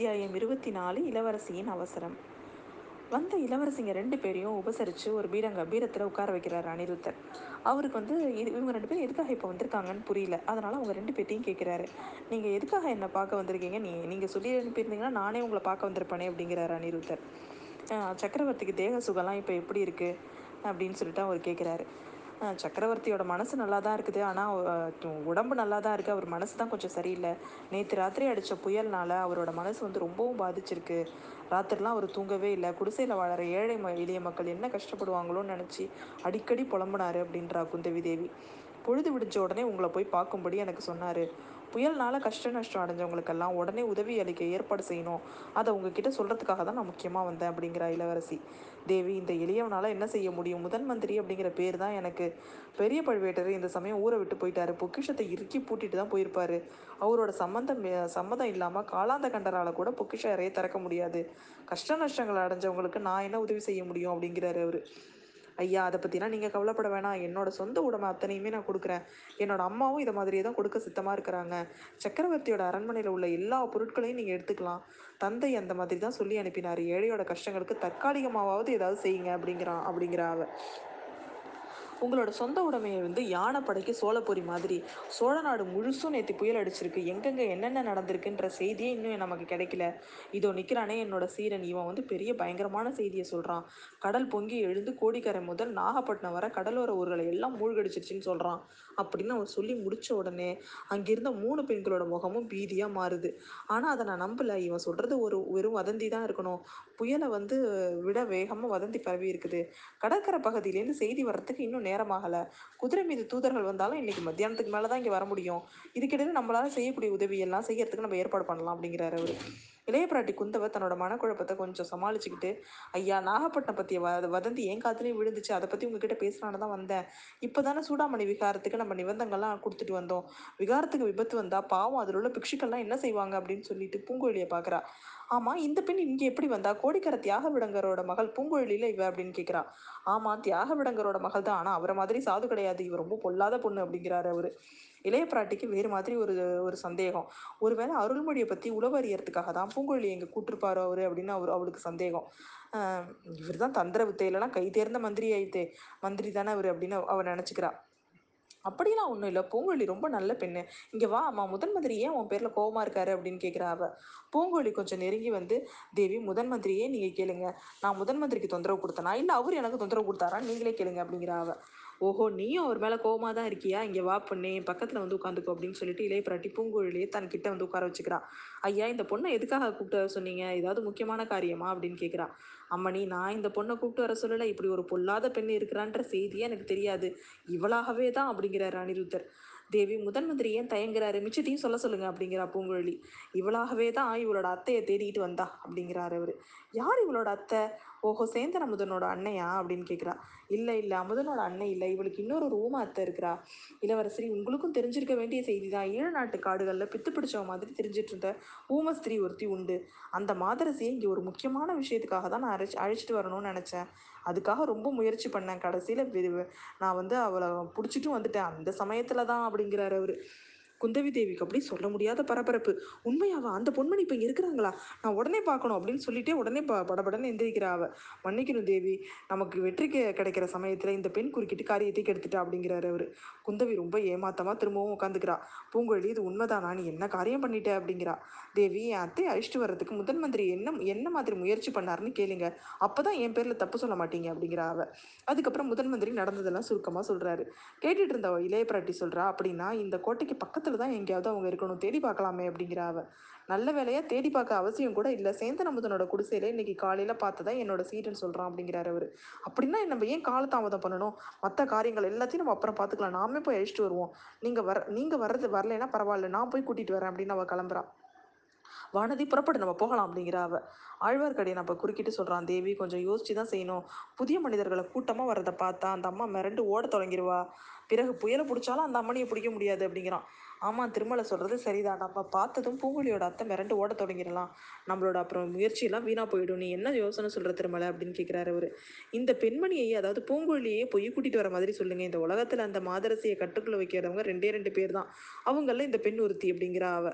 அத்தியாயம் இருபத்தி நாலு இளவரசியின் அவசரம். வந்த இளவரசிங்க ரெண்டு பேரையும் உபசரித்து ஒரு பீரங்க பீரத்தில் உட்கார வைக்கிறார் அனிருத்தர். அவருக்கு வந்து இது இவங்க ரெண்டு பேரும் எதுக்காக இப்போ வந்திருக்காங்கன்னு புரியல. அதனால் அவங்க ரெண்டு பேர்ட்டையும் கேட்குறாரு நீங்கள் எதுக்காக என்னை பார்க்க வந்திருக்கீங்க? நீ நீங்கள் சொல்லி அனுப்பியிருந்தீங்கன்னா நானே உங்களை பார்க்க வந்திருப்பேனே அப்படிங்கிறார் அனிருத்தர். சக்கரவர்த்திக்கு தேக சுகம்லாம் இப்போ எப்படி இருக்குது அப்படின்னு சொல்லிட்டு அவர் கேட்குறாரு சக்கரவர்த்தியோட மனசு நல்லா தான் இருக்குது ஆனால் உடம்பு நல்லா தான் இருக்குது அவர் மனசு தான் கொஞ்சம் சரியில்லை. நேற்று ராத்திரி அடித்த புயல்னால அவரோட மனசு வந்து ரொம்பவும் பாதிச்சிருக்கு. ராத்திரிலாம் அவர் தூங்கவே இல்லை. குடிசையில் வாழற ஏழை ம எளிய மக்கள் என்ன கஷ்டப்படுவாங்களோன்னு நினச்சி அடிக்கடி புலம்புனார் அப்படின்றா குந்தவி தேவி. பொழுது விடிஞ்ச உடனே உங்களை போய் பார்க்கும்படி எனக்கு சொன்னார். புயல்னால கஷ்ட நஷ்டம் அடைஞ்சவங்களுக்கெல்லாம் உடனே உதவி அளிக்க ஏற்பாடு செய்யணும். அதை உங்ககிட்ட சொல்கிறதுக்காக தான் நான் முக்கியமாக வந்தேன் அப்படிங்கிறா இளவரசி. தேவி இந்த எளியவனால் என்ன செய்ய முடியும்? முதன் மந்திரி அப்படிங்கிற பேர் தான் எனக்கு. பெரிய பழுவேட்டர் இந்த சமயம் ஊரை விட்டு போயிட்டாரு. பொக்கிஷத்தை இறுக்கி பூட்டிட்டு தான் போயிருப்பாரு. அவரோட சம்மந்தம் சம்மதம் இல்லாமல் காலாந்த கண்டரால் கூட பொக்கிஷ அறையை திறக்க முடியாது. கஷ்ட நஷ்டங்கள் அடைஞ்சவங்களுக்கு நான் என்ன உதவி செய்ய முடியும்? அப்படிங்கிறாரு அவர். ஐயா அதை பற்றிலாம் நீங்கள் கவலைப்பட வேணாம். என்னோட சொந்த உடைமை அத்தனையுமே நான் கொடுக்குறேன். என்னோட அம்மாவும் இதை மாதிரியே தான் கொடுக்க சித்தமாக இருக்கிறாங்க. சக்கரவர்த்தியோட அரண்மனையில் உள்ள எல்லா பொருட்களையும் நீங்கள் எடுத்துக்கலாம். தந்தை அந்த மாதிரி தான் சொல்லி அனுப்பினார். ஏழையோட கஷ்டங்களுக்கு தற்காலிகமாவது ஏதாவது செய்யுங்க அப்படிங்கிறான் அப்படிங்கிறா அவ. உங்களோட சொந்த உடைமையை வந்து யானைப்படைக்கு சோழப்பொறி மாதிரி சோழ நாடு முழுசும் நேற்று புயல் அடிச்சிருக்கு. எங்கெங்க என்னென்ன நடந்திருக்குன்ற செய்தியே இன்னும் நமக்கு கிடைக்கல. இதோ நிற்கிறானே என்னோட சீரன். இவன் வந்து பெரிய பயங்கரமான செய்தியை சொல்கிறான் கடல் பொங்கி எழுந்து கோடிக்கரை முதல் நாகப்பட்டினம் வர கடலோர ஊர்களை எல்லாம் மூழ்கடிச்சிருச்சுன்னு சொல்கிறான் அப்படின்னு அவன் சொல்லி முடிச்ச உடனே அங்கிருந்த மூணு பெண்களோட முகமும் பீதியாக மாறுது. ஆனால் அதை நான் நம்பலை. இவன் சொல்கிறது ஒரு வெறும் வதந்தி தான் இருக்கணும். புயலை வந்து விட வேகமாக வதந்தி பரவி இருக்குது. கடற்கரை பகுதியிலேருந்து செய்தி வர்றதுக்கு இன்னும் நேரமாகலை. குதிரை மீது தூதர்கள் வந்தாலும் இன்னைக்கு மத்தியானத்துக்கு மேலே தான் இங்கே வர முடியும். இதுக்கிடையில் நம்மளால் செய்யக்கூடிய உதவி எல்லாம் செய்யறதுக்கு நம்ம ஏற்பாடு பண்ணலாம் அப்படிங்கிறாரு அவர். இளைய பிராட்டி குந்தவை தன்னோட மனக்குழப்பத்தை கொஞ்சம் சமாளிச்சுக்கிட்டு ஐயா நாகப்பட்டினம் பற்றிய வ வதந்தி என் காத்துலேயும் விழுந்துச்சு. அதை பற்றி உங்ககிட்ட பேசலான்னு தான் வந்தேன். இப்போ தானே சூடாமணி விகாரத்துக்கு நம்ம நிபந்தங்கள்லாம் கொடுத்துட்டு வந்தோம். விகாரத்துக்கு விபத்து வந்தால் பாவம் அதில் உள்ள பிக்ஷுக்கள்லாம் என்ன செய்வாங்க? அப்படின்னு சொல்லிட்டு பூங்கோழியை பார்க்குறா ஆமாம் இந்த பெண் இங்கே எப்படி வந்தா? கோடிக்கரை தியாக விடங்கரோட மகள் பூங்கோழியில் இவ அப்படின்னு கேட்குறா ஆமாம் தியாக விடங்கரோட மகள் தான். ஆனால் அவரை மாதிரி சாது கிடையாது. இவ ரொம்ப பொல்லாத பொண்ணு அப்படிங்கிறாரு அவர். இளைய பிராட்டிக்கு வேறு மாதிரி ஒரு ஒரு சந்தேகம். ஒருவேளை அருள்மொழியை பற்றி உளவறியறதுக்காக தான் பூங்குழலி எங்கே கூட்டிருப்பாரோ அவர் அப்படின்னு அவர் அவளுக்கு சந்தேகம். இவர் தான் தந்திர வித்தையிலலாம் கை தேர்ந்த மந்திரி ஆயிட்டே மந்திரி தானே அவர் அப்படின்னு அவர் நினச்சிக்கிறா. அப்படிலாம் ஒன்றும் இல்லை. பூங்கொழி ரொம்ப நல்ல பெண்ணு. இங்கே வா அம்மா முதன் மந்திரி ஏன் உன் பேரில் கோபமாக இருக்காரு அப்படின்னு கேட்குறா அவ. பூங்கொழி கொஞ்சம் நெருங்கி வந்து தேவி முதன் மந்திரியே நீங்கள் கேளுங்க. நான் முதன் மந்திரிக்கு தொந்தரவு கொடுத்தனா? இல்லை அவர் எனக்கு தொந்தரவு கொடுத்தாரா? நீங்களே கேளுங்க அப்படிங்கிறா அவ. ஓஹோ நீயும் அவர் மேலே கோவமாக தான் இருக்கியா? இங்கே வா பொண்ணே பக்கத்தில் வந்து உட்காந்துக்கோ அப்படின்னு சொல்லிட்டு இளைய பிராட்டி பூங்குழலியே தன் கிட்ட வந்து உட்கார வச்சுக்கிறா. ஐயா இந்த பொண்ணை எதுக்காக கூப்பிட்டு வர சொன்னீங்க? ஏதாவது முக்கியமான காரியமா? அப்படின்னு கேட்குறா அம்மணி நான் இந்த பொண்ணை கூப்பிட்டு வர சொல்லலை. இப்படி ஒரு பொல்லாத பெண் இருக்கிறான்ற செய்தியே எனக்கு தெரியாது. இவளாகவே தான் அப்படிங்கிறார் அனிருத்தர். தேவி முதன் மந்திரி ஏன் தயங்குறாரு? மிச்சத்தையும் சொல்ல சொல்லுங்க அப்படிங்கிறா பூங்குழலி. இவளாகவே தான் இவளோட அத்தையை தேடிட்டு வந்தா அப்படிங்கிறாரு அவரு. யார் இவளோட அத்தை? ஓஹோ சேந்தன் அமுதனோட அண்ணையா? அப்படின்னு கேட்குறா இல்லை இல்லை அமுதனோட அன்னை இல்லை. இவளுக்கு இன்னொரு ரூம அத்தை இருக்கிறா. இளவரசரி உங்களுக்கும் தெரிஞ்சிருக்க வேண்டிய செய்தி தான் ஈழ நாட்டு காடுகளில் பித்து பிடிச்சவ மாதிரி தெரிஞ்சிட்டு இருந்த ஊமஸ்திரி ஒருத்தி உண்டு. அந்த மாதரசியை இங்கே ஒரு முக்கியமான விஷயத்துக்காக தான் நான் அழைச்சி அழைச்சிட்டு வரணும்னு நினச்சேன். அதுக்காக ரொம்ப முயற்சி பண்ணேன். கடைசியில் நான் வந்து அவளை பிடிச்சிட்டும் வந்துட்டேன். அந்த சமயத்தில் தான் அப்படிங்கிறாரு அவர். குந்தவி தேவிக்கு அப்படி சொல்ல முடியாத பரபரப்பு. உண்மையாவா? அந்த பொன்மணி இப்போ இருக்கிறாங்களா? நான் உடனே பார்க்கணும் அப்படின்னு சொல்லிட்டே உடனே ப படபடன்னு எந்திரிக்கிறா அவ. மன்னிக்கணும் தேவி நமக்கு வெற்றி கிடைக்கிற சமயத்தில் இந்த பெண் குறுக்கிட்டு காரியத்தை கெடுத்துட்டா அப்படிங்கிறாரு அவர். குந்தவி ரொம்ப ஏமாத்தமா திரும்பவும் உட்காந்துக்கிறா பூங்கொழி இது உண்மைதானா? நீ என்ன காரியம் பண்ணிட்ட? அப்படிங்கிறா. தேவி என் அத்தை அழிச்சிட்டு வர்றதுக்கு முதன் மந்திரி என்ன என்ன மாதிரி முயற்சி பண்ணாருன்னு கேளுங்க. அப்பதான் என் பேர்ல தப்பு சொல்ல மாட்டீங்க அப்படிங்கிறா அவ. அதுக்கப்புறம் முதன் மந்திரி நடந்ததெல்லாம் சுருக்கமா சொல்றாரு. கேட்டுட்டு இருந்த இளைய பிராட்டி சொல்றா அப்படின்னா இந்த கோட்டைக்கு பக்கத்துல தான் எங்கேயாவது அவங்க இருக்கணும். தேடி பார்க்கலாமே அப்படிங்கிற அவ. நல்ல வேலையாக தேடி பார்க்க அவசியம் கூட இல்லை. சேர்ந்த அமுதனோட குடிசையில இன்னைக்கு காலையில் பார்த்ததா என்னோட சீட்டுன்னு சொல்கிறான் அப்படிங்கிறாரு அவர். அப்படின்னா நம்ம ஏன் காலதாமதம் பண்ணணும்? மற்ற காரியங்கள் எல்லாத்தையும் நம்ம அப்புறம் பார்த்துக்கலாம். நாமே போய் அழிச்சிட்டு வருவோம். நீங்கள் வர நீங்கள் வர்றது வரலைன்னா பரவாயில்ல. நான் போய் கூட்டிட்டு வரேன் அப்படின்னு அவள் கிளம்புறா. வானதி புறப்படு நம்ம போகலாம் அப்படிங்கிற அவ. ஆழ்வார்க்கடியை நம்ம குறுக்கிட்டு சொல்கிறான் தேவி கொஞ்சம் யோசிச்சு தான் செய்யணும். புதிய மனிதர்களை கூட்டமாக வர்றதை பார்த்தா அந்த அம்மா மிரண்டு ஓட தொடங்கிடுவா பிறகு புயலை பிடிச்சாலும் அந்த அம்மனியை பிடிக்க முடியாது அப்படிங்கிறான். ஆமா திருமலை சொல்றது சரிதான். நம்ம பார்த்ததும் பூங்குழியோட அத்தை மிரண்டு ஓட தொடங்கிடலாம். நம்மளோட அப்புறம் முயற்சியெல்லாம் வீணா போயிடும். நீ என்ன யோசனை சொல்ற திருமலை அப்படின்னு கேட்குறாரு அவரு. இந்த பெண்மணியை அதாவது பூங்குழியே பொய் கூட்டிட்டு வர மாதிரி சொல்லுங்க. இந்த உலகத்துல அந்த மாதரசியை கட்டுக்குள்ள வைக்கிறவங்க ரெண்டே ரெண்டு பேர் தான். அவங்கள இந்த பெண் ஒருத்தி அப்படிங்கிற அவ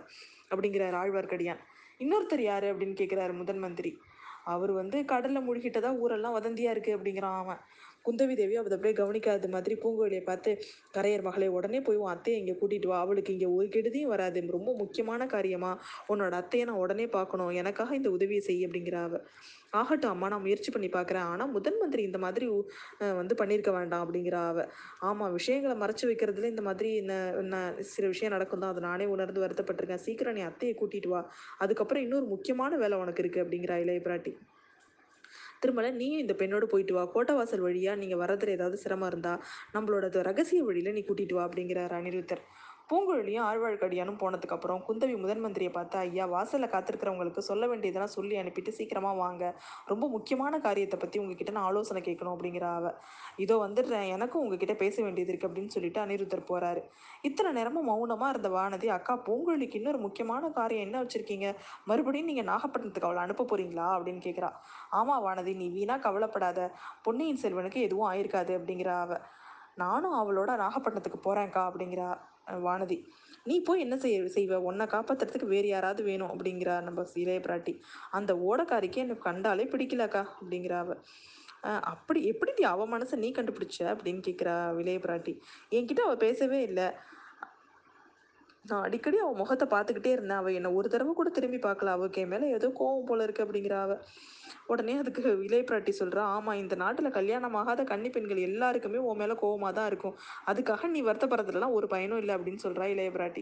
அப்படிங்கிறார் ஆழ்வார்க்கடியான். இன்னொருத்தர் யார் அப்படின்னு கேட்குறாரு முதன் மந்திரி. அவர் வந்து கடலில் மூழ்கிட்டதா ஊரெல்லாம் வதந்தியாக இருக்குது அப்படிங்கிறான் அவன். குந்தவி தேவியும் அதை அப்படியே கவனிக்காத மாதிரி பூங்குழலியை பார்த்து கரையர் மகளை உடனே போய் உன் அத்தையை இங்கே கூட்டிகிட்டு வா. அவளுக்கு இங்கே ஒரு கெடுதியும் வராது. ரொம்ப முக்கியமான காரியமா. உன்னோட அத்தையை நான் உடனே பார்க்கணும். எனக்காக இந்த உதவியை செய் அப்படிங்கிற அவ. ஆகட்டும் அம்மா நான் முயற்சி பண்ணி பார்க்குறேன். ஆனால் முதன் மந்திரி இந்த மாதிரி வந்து பண்ணியிருக்க வேண்டாம் அப்படிங்கிற அவ. ஆமாம் விஷயங்களை மறைச்சு வைக்கிறதுல இந்த மாதிரி என்ன சில விஷயம் நடக்கும் தான். அதை நானே உணர்ந்து வருத்தப்பட்டிருக்கேன். சீக்கிரம் நீ அத்தையை கூட்டிட்டு வா. அதுக்கப்புறம் இன்னொரு முக்கியமான வேலை உனக்கு இருக்குது அப்படிங்கிறா இளைய பிராட்டி. திருமலை நீயும் இந்த பெண்ணோட போயிட்டு வா. கோட்டவாசல் வழியா நீங்க வர்றதுல ஏதாவது சிரமம் இருந்தா நம்மளோட ரகசிய வழியில நீ கூட்டிட்டு வா அப்படிங்கிறார் அனிருத்தர். பூங்குழலியும் ஆழ்வாழ்க்கடியானும் போனதுக்கு அப்புறம் குந்தவி முதன் மந்திரியை பார்த்தா ஐயா வாசல்ல காத்திருக்கிறவங்களுக்கு சொல்ல வேண்டியதெல்லாம் சொல்லி அனுப்பிட்டு சீக்கிரமா வாங்க. ரொம்ப முக்கியமான காரியத்தை பத்தி உங்ககிட்ட நான் ஆலோசனை கேட்கணும் அப்படிங்கிற அவ. இதோ வந்துடுறேன். எனக்கும் உங்ககிட்ட பேச வேண்டியது இருக்கு அப்படின்னு சொல்லிட்டு அனிருத்தர் போறாரு. இத்தனை நேரமும் மௌனமா இருந்த வானதி அக்கா பூங்குழலிக்கு இன்னொரு முக்கியமான காரியம் என்ன வச்சிருக்கீங்க? மறுபடியும் நீங்க நாகப்பட்டினத்துக்கு அவளை அனுப்ப போறீங்களா? அப்படின்னு கேக்குறா. ஆமா வானதி நீ வீணா கவலைப்படாத. பொன்னியின் செல்வனுக்கு எதுவும் ஆயிருக்காது அப்படிங்கிற அவ. நானும் அவளோட நாகப்பட்டினத்துக்கு போறேன்க்கா அப்படிங்கிறா. வானதி. நீ போய் என்ன செய்ய செய்வ? உன்னை காப்பாத்துறதுக்கு வேறு யாராவது வேணும்? அப்படிங்கிறா நம்ம இளைய பிராட்டி. அந்த ஓடக்காரிக்கே எனக்கு கண்டாலே பிடிக்கலக்கா அப்படிங்கிறா அவ. அப்படி எப்படி அவ மனசை நீ கண்டுபிடிச்ச? அப்படின்னு கேட்குறா இளைய பிராட்டி. என்கிட்ட அவ பேசவே இல்லை. நான் அடிக்கடி அவன் முகத்தை பார்த்துக்கிட்டே இருந்தேன். அவள் என்னை ஒரு தடவை கூட திரும்பி பார்க்கல அவளுக்கு என் மேலே ஏதோ கோவம் போல இருக்கு அப்படிங்கிற அவ. உடனே அதுக்கு இளைய பிராட்டி சொல்றா ஆமா இந்த நாட்டுல கல்யாணம் ஆகாத கன்னி பெண்கள் எல்லாருக்குமே உன் மேல கோவமா தான் இருக்கும். அதுக்காக நீ வருத்தப்படுறதுலாம் ஒரு பயனும் இல்லை அப்படின்னு சொல்றா இளைய பிராட்டி.